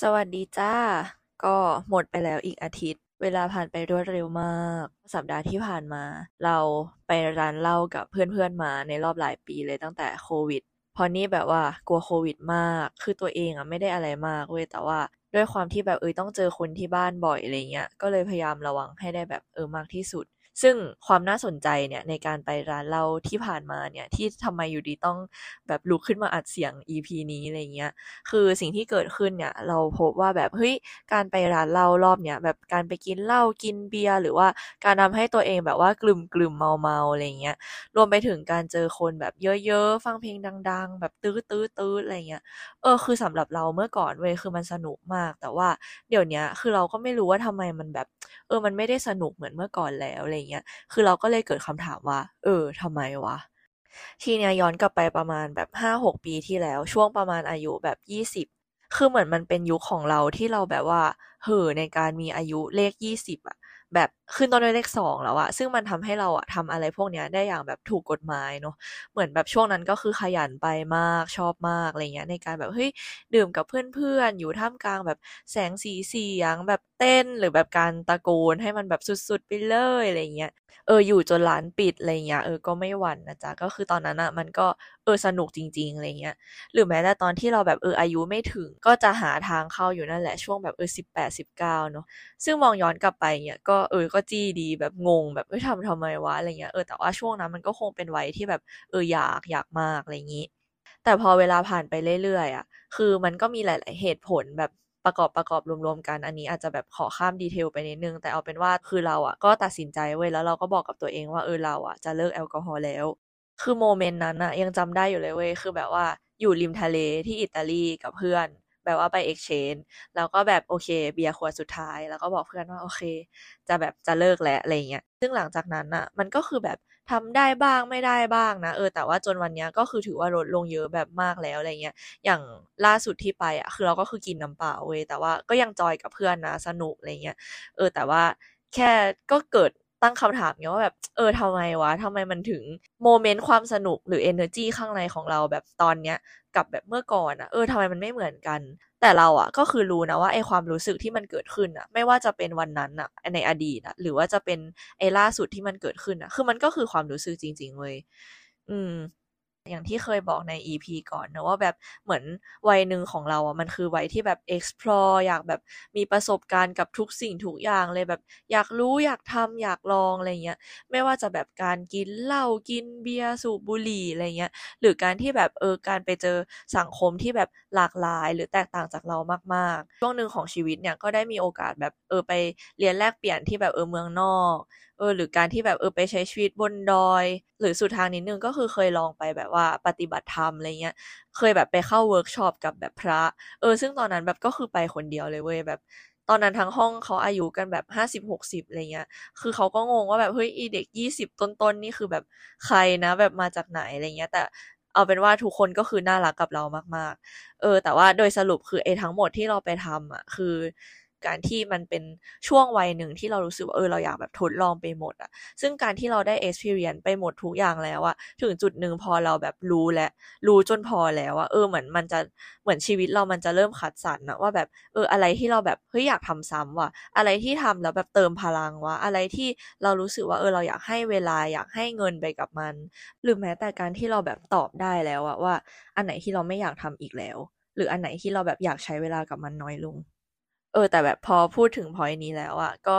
สวัสดีจ้า ก็หมดไปแล้วอีกอาทิตย์ เวลาผ่านไปรวดเร็วมาก สัปดาห์ที่ผ่านมา เราไปร้านเหล้ากับเพื่อนๆมาในรอบหลายปีเลยตั้งแต่โควิดพราะนี่แบบว่ากลัวโควิดมาก คือตัวเองอะไม่ได้อะไรมากเว้ย แต่ว่าด้วยความที่แบบเออต้องเจอคนที่บ้านบ่อยอะไรเงี้ย ก็เลยพยายามระวังให้ได้แบบเออมากที่สุด ซึ่งความน่าสนใจเนี่ยในการไปร้านเหล้าที่ผ่านมาเนี่ยที่ทำไมอยู่ดีต้องแบบลุกขึ้นมาอัดเสียง EP นี้อะไรเงี้ย คือสิ่งที่เกิดขึ้นเนี่ยเราพบว่าแบบเฮ้ยการไปร้านเหล้ารอบเนี้ยแบบการไปกินเหล้ากินเบียร์หรือว่าการทำให้ตัวเองแบบว่ากลุ่มกลุ่มเมาเมาอะไรเงี้ยรวมไปถึงการเจอคนแบบเยอะๆฟังเพลงดัง ๆ แบบตื้อตื้อตื้ออะไรเงี้ยเออคือสำหรับเราเมื่อก่อนเว้ยคือมันสนุกมาก แต่ว่าเดี๋ยวนี้คือเราก็ไม่รู้ว่าทำไมมันแบบ เออมันไม่ได้สนุกเหมือนเมื่อก่อนแล้วอะไรเงี้ย คือเราก็เลยเกิดคำถามว่า เออทำไมวะ ทีเนี้ยย้อนกลับไปประมาณแบบห้าหกปีที่แล้ว ช่วงประมาณอายุแบบยี่สิบคือเหมือนมันเป็นยุคของเราที่เราแบบว่า เห่อในการมีอายุเลขยี่สิบอะแบบ ขึ้นต้นด้วยเลขสองแล้วอะซึ่งมันทำให้เราอะทำอะไรพวกเนี้ยได้อย่างแบบถูกกฎหมายเนาะเหมือนแบบช่วงนั้นก็คือขยันไปมากชอบมากอะไรเงี้ยในการแบบเฮ้ยดื่มกับเพื่อนๆอยู่ท่ามกลางแบบแสงสีเสียงแบบเต้นหรือแบบการตะโกนให้มันแบบสุดๆไปเลยอะไรเงี้ยเอออยู่จนร้านปิดอะไรเงี้ยเออก็ไม่หวั่นนะจ๊ะก็คือตอนนั้นอะมันก็เออสนุกจริงๆอะไรเงี้ยหรือแม้แต่ตอนที่เราแบบเอออายุไม่ถึง ก็จะหาทางเข้าอยู่นั่นแหละช่วงแบบเออสิบแปดสิบเก้าเนาะซึ่งมองย้อนกลับไปเนี่ยก็เออก็จี้ดีแบบงงแบบเออทำทำไมวะอะไรเงี้ยเออแต่ว่าช่วงนั้นมันก็คงเป็นวัยที่แบบเอออยากอยากมากอะไรอย่างงี้ แต่พอเวลาผ่านไปเรื่อยๆอะคือมันก็มีหลาย ๆ เหตุผลแบบประกอบประกอบรวมๆกันอันนี้อาจจะแบบขอข้ามดีเทลไปนิดนึง แต่เอาเป็นว่าคือเราอะก็ตัดสินใจเว้ยแล้วเราก็บอกกับตัวเองว่าเออเราอะจะเลิกแอลกอฮอล์แล้ว คือโมเมนต์นั้นอะยังจำได้อยู่เลยเว้ยคือแบบว่าอยู่ริมทะเลที่อิตาลีกับเพื่อน แบบว่าไป exchange แล้วก็แบบโอเค เบียร์ขวดสุดท้าย แล้วก็บอกเพื่อนว่าโอเค จะแบบจะเลิกแล้วอะไรเงี้ยซึ่งหลังจากนั้นอะมันก็คือแบบทำได้บ้างไม่ได้บ้างนะเออแต่ว่าจนวันเนี้ยก็คือถือว่าลดลงเยอะแบบมากแล้วอะไรเงี้ยอย่างล่าสุดที่ไปอะคือเราก็คือกินน้ำเปล่าเว้ยแต่ว่าก็ยังจอยกับเพื่อนนะสนุกอะไรเงี้ยเออแต่ว่าแค่ก็เกิด ตั้งคำถามเนี้ยว่าแบบเออทำไมวะทำไมมันถึงโมเมนต์ความสนุกหรือ energy ข้างในของเราแบบตอนเนี้ยกับแบบเมื่อก่อนอะเออทำไมมันไม่เหมือนกัน แต่เราอะก็คือรู้นะว่าไอความรู้สึกที่มันเกิดขึ้นอะไม่ว่าจะเป็นวันนั้นอะในอดีตอะหรือว่าจะเป็นไอล่าสุดที่มันเกิดขึ้นอะคือมันก็คือความรู้สึกจริงๆเว้ยอืม อย่างที่เคยบอกใน EP ก่อนนะว่าแบบเหมือนวัยหนึ่งของเราอะมันคือวัยที่แบบ explore อยากแบบมีประสบการณ์กับทุกสิ่งทุกอย่างเลยแบบ อยากรู้อยากทำอยากลองอะไรเงี้ยไม่ว่าจะแบบการกินเหล้ากินเบียร์สูบบุหรี่อะไรเงี้ยหรือการที่แบบเออการไปเจอสังคมที่แบบหลากหลายหรือแตกต่างจากเรามากๆช่วงหนึ่งของชีวิตเนี่ยก็ได้มีโอกาสแบบเออไปเรียนแลกเปลี่ยนที่แบบเออเมืองนอก เออหรือการที่แบบเออไปใช้ชีวิตบนดอย หรือสุดทางนิดนึงก็คือเคยลองไปแบบว่าปฏิบัติธรรมอะไรเงี้ย เคยแบบไปเข้าเวิร์กช็อปกับแบบพระ เออ ซึ่งตอนนั้นแบบก็คือไปคนเดียวเลยเว้ยแบบ ตอนนั้นทั้งห้องเขาอายุกันแบบห้าสิบหกสิบอะไรเงี้ย คือเขาก็งงว่าแบบเฮ้ยอีเด็กยี่สิบต้นๆนี่คือแบบใครนะแบบมาจากไหนอะไรเงี้ย แต่เอาเป็นว่าทุกคนก็คือน่ารักกับเรามาก ๆ เออ แต่ว่าโดยสรุปคือไอ้ทั้งหมดที่เราไปทำอะ คือ การที่มันเป็นช่วงวัยหนึ่งที่เรารู้สึกว่าเออเราอยากแบบทดลองไปหมดอะซึ่งการที่เราได้ experience ไปหมดทุกอย่างแล้วอะถึงจุดหนึ่งพอเราแบบรู้และ รู้จนพอแล้วอะเออเหมือนมันจะเหมือนชีวิตเรามันจะเริ่มคัดสรรอะว่าแบบเอออะไรที่เราแบบเฮ้ยอยากทำซ้ำว่ะอะไรที่ทำแล้วแบบเติมพลังวะอะไรที่เรารู้สึกว่าเออเราอยากให้เวลาอยากให้เงินไปกับมัน หรือแม้แต่การที่เราแบบตอบได้แล้วอะว่า อันไหนที่เราไม่อยากทำอีกแล้ว หรืออันไหนที่เราแบบอยากใช้เวลากับมันน้อยลง เออ แต่แบบพอพูดถึงพอยนี้แล้วอะก็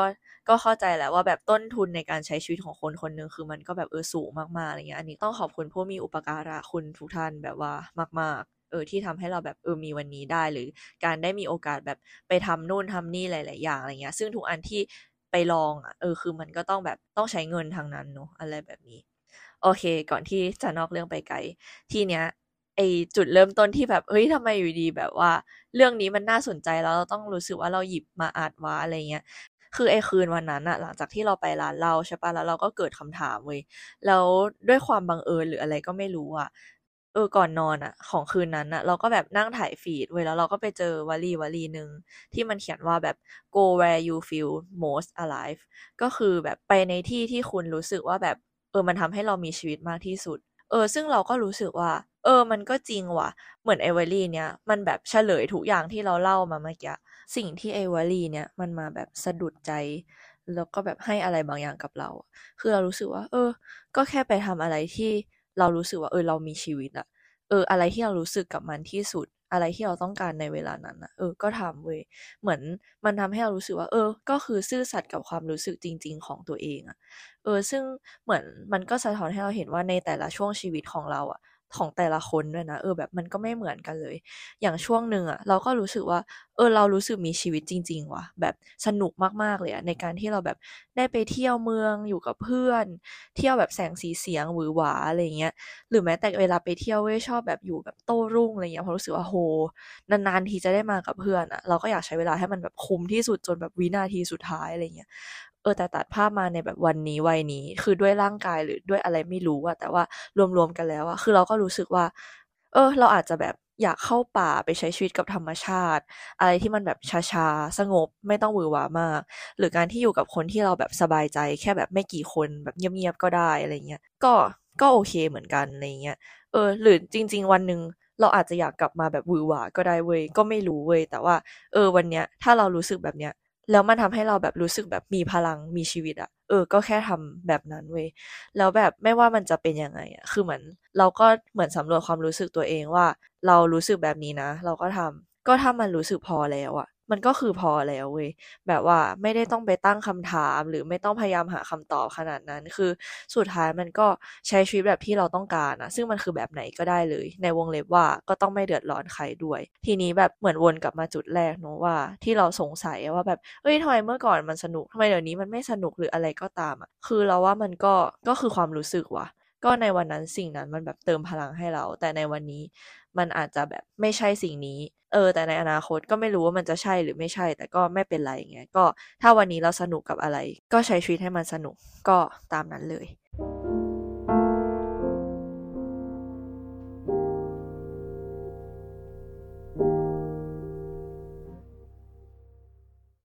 ก็เข้าใจแล้วว่าแบบต้นทุนในการใช้ชีวิตของคนคนหนึ่งคือมันก็แบบเออสูงมากๆอะไรเงี้ยอันนี้ต้องขอบคุณผู้มีอุปการะคุณทุกท่านแบบว่ามาก ๆ เออที่ทำให้เราแบบเออมีวันนี้ได้ หรือการได้มีโอกาสแบบไปทำนู่นทำนี่หลาย ๆ อย่างอะไรเงี้ย ซึ่งทุกอันที่ไปลองอะเออคือมันก็ต้องแบบต้องใช้เงินทางนั้นเนอะอะไรแบบนี้ โอเค ก่อนที่จะนอกเรื่องไปไกล ที่เนี้ย อจุดเริ่มต้นที่แบบเฮ้ยทำไมอยู่ดีแบบว่า เรื่องนี้มันน่าสนใจแล้วเราต้องรู้สึกว่าเราหยิบมาอัดวะอะไรเงี้ยคือไอ้คืนวันนั้นอะหลังจากที่เราไปร้านเหล้าใช่ปะแล้วเราก็เกิดคำถามเว้ยแล้วด้วยความบังเอิญหรืออะไรก็ไม่รู้อะเออก่อนนอนอะของคืนนั้นอะเราก็แบบนั่งถ่ายฟีดเว้ยแล้วเราก็ไปเจอวลีวลีหนึ่งที่มันเขียนว่าแบบ go where you feel most alive ก็คือแบบไปในที่ที่คุณรู้สึกว่าแบบ เออมันทำให้เรามีชีวิตมากที่สุด เออ ซึ่งเราก็รู้สึกว่า เออ มันก็จริงว่ะ เหมือนไอวอรี่เนี่ย มันแบบเฉลยทุกอย่างที่เราเล่ามาเมื่อกี้ สิ่งที่ไอวอรี่เนี่ย มันมาแบบสะดุดใจ แล้วก็แบบให้อะไรบางอย่างกับเรา คือเรารู้สึกว่า เออ ก็แค่ไปทำอะไรที่เรารู้สึกว่า เออ เรามีชีวิตอะเออ อะไรที่เรารู้สึกกับมันที่สุด อะไรที่เราต้องการในเวลานั้นอะเออ ก็ทำเว้ย เหมือนมันทำให้เรารู้สึกว่า เออ ก็คือซื่อสัตย์กับความรู้สึกจริง ๆ ของตัวเองอะเออ ซึ่งเหมือนมันก็สะท้อนให้เราเห็นว่าในแต่ละช่วงชีวิตของเราอะ ของแต่ละคนด้วยนะ เออแบบมันก็ไม่เหมือนกันเลย อย่างช่วงหนึ่งอะเราก็รู้สึกว่า เออเรารู้สึกมีชีวิตจริง ๆ ว่ะ แบบสนุกมากๆเลยอะในการที่เราแบบได้ไปเที่ยวเมืองอยู่กับเพื่อน เที่ยวแบบแสงสีเสียงหวือหวาอะไรเงี้ย หรือแม้แต่เวลาไปเที่ยวเว้ยชอบแบบอยู่แบบโต้รุ่งอะไรเงี้ยเพราะรู้สึกว่าโหนานๆทีจะได้มากับเพื่อนอะเราก็อยากใช้เวลาให้มันแบบคุ้มที่สุดจนแบบวินาทีสุดท้ายอะไรเงี้ย เออแต่ตัดภาพมาในแบบวันนี้วัยนี้ คือด้วยร่างกายหรือด้วยอะไรไม่รู้อะแต่ว่ารวมๆกันแล้วอะคือเราก็รู้สึกว่า เออ เราอาจจะแบบอยากเข้าป่าไปใช้ชีวิตกับธรรมชาติ อะไรที่มันแบบช้าๆ สงบไม่ต้องหวือหวามาก หรือการที่อยู่กับคนที่เราแบบสบายใจ แค่แบบไม่กี่คนแบบเงียบๆก็ได้อะไรเงี้ยก็ก็โอเคเหมือนกันอะไรเงี้ยเออ หรือจริง ๆ วันหนึ่งเราอาจจะอยากกลับมาแบบวือหวาก็ได้เว้ยก็ไม่รู้เว้ยแต่ว่า เออวันเนี้ยถ้าเรารู้สึกแบบเนี้ย แล้วมันทำให้เราแบบรู้สึกแบบมีพลังมีชีวิตอะเออ ก็แค่ทำแบบนั้นเว้ยแล้วแบบไม่ว่ามันจะเป็นยังไงอะคือเหมือนเราก็เหมือนสำรวจความรู้สึกตัวเองว่า เรารู้สึกแบบนี้นะ เราก็ทำก็ถ้ามันรู้สึกพอแล้วอะ มันก็คือพอแล้วเว้ยแบบว่าไม่ได้ต้องไปตั้งคำถาม หรือไม่ต้องพยายามหาคำตอบขนาดนั้น คือสุดท้ายมันก็ใช้ชีวิตแบบที่เราต้องการอะซึ่งมันคือแบบไหนก็ได้เลย ในวงเล็บว่าก็ต้องไม่เดือดร้อนใครด้วย ทีนี้แบบเหมือนวนกลับมาจุดแรกเนอะว่า ที่เราสงสัยว่าแบบเอ้ยทำไมเมื่อก่อนมันสนุกทำไมเดี๋ยวนี้มันไม่สนุกหรืออะไรก็ตามอะคือเราว่ามันก็ก็คือความรู้สึกว่ะก็ในวันนั้นสิ่งนั้นมันแบบเติมพลังให้เรา แต่ในวันนี้มันอาจจะแบบไม่ใช่สิ่งนี้ เออแต่ในอนาคตก็ไม่รู้ว่ามันจะใช่หรือไม่ใช่ แต่ก็ไม่เป็นไรไงก็ถ้าวันนี้เราสนุกกับอะไร ก็ใช้ชีวิตให้มันสนุกก็ตามนั้นเลย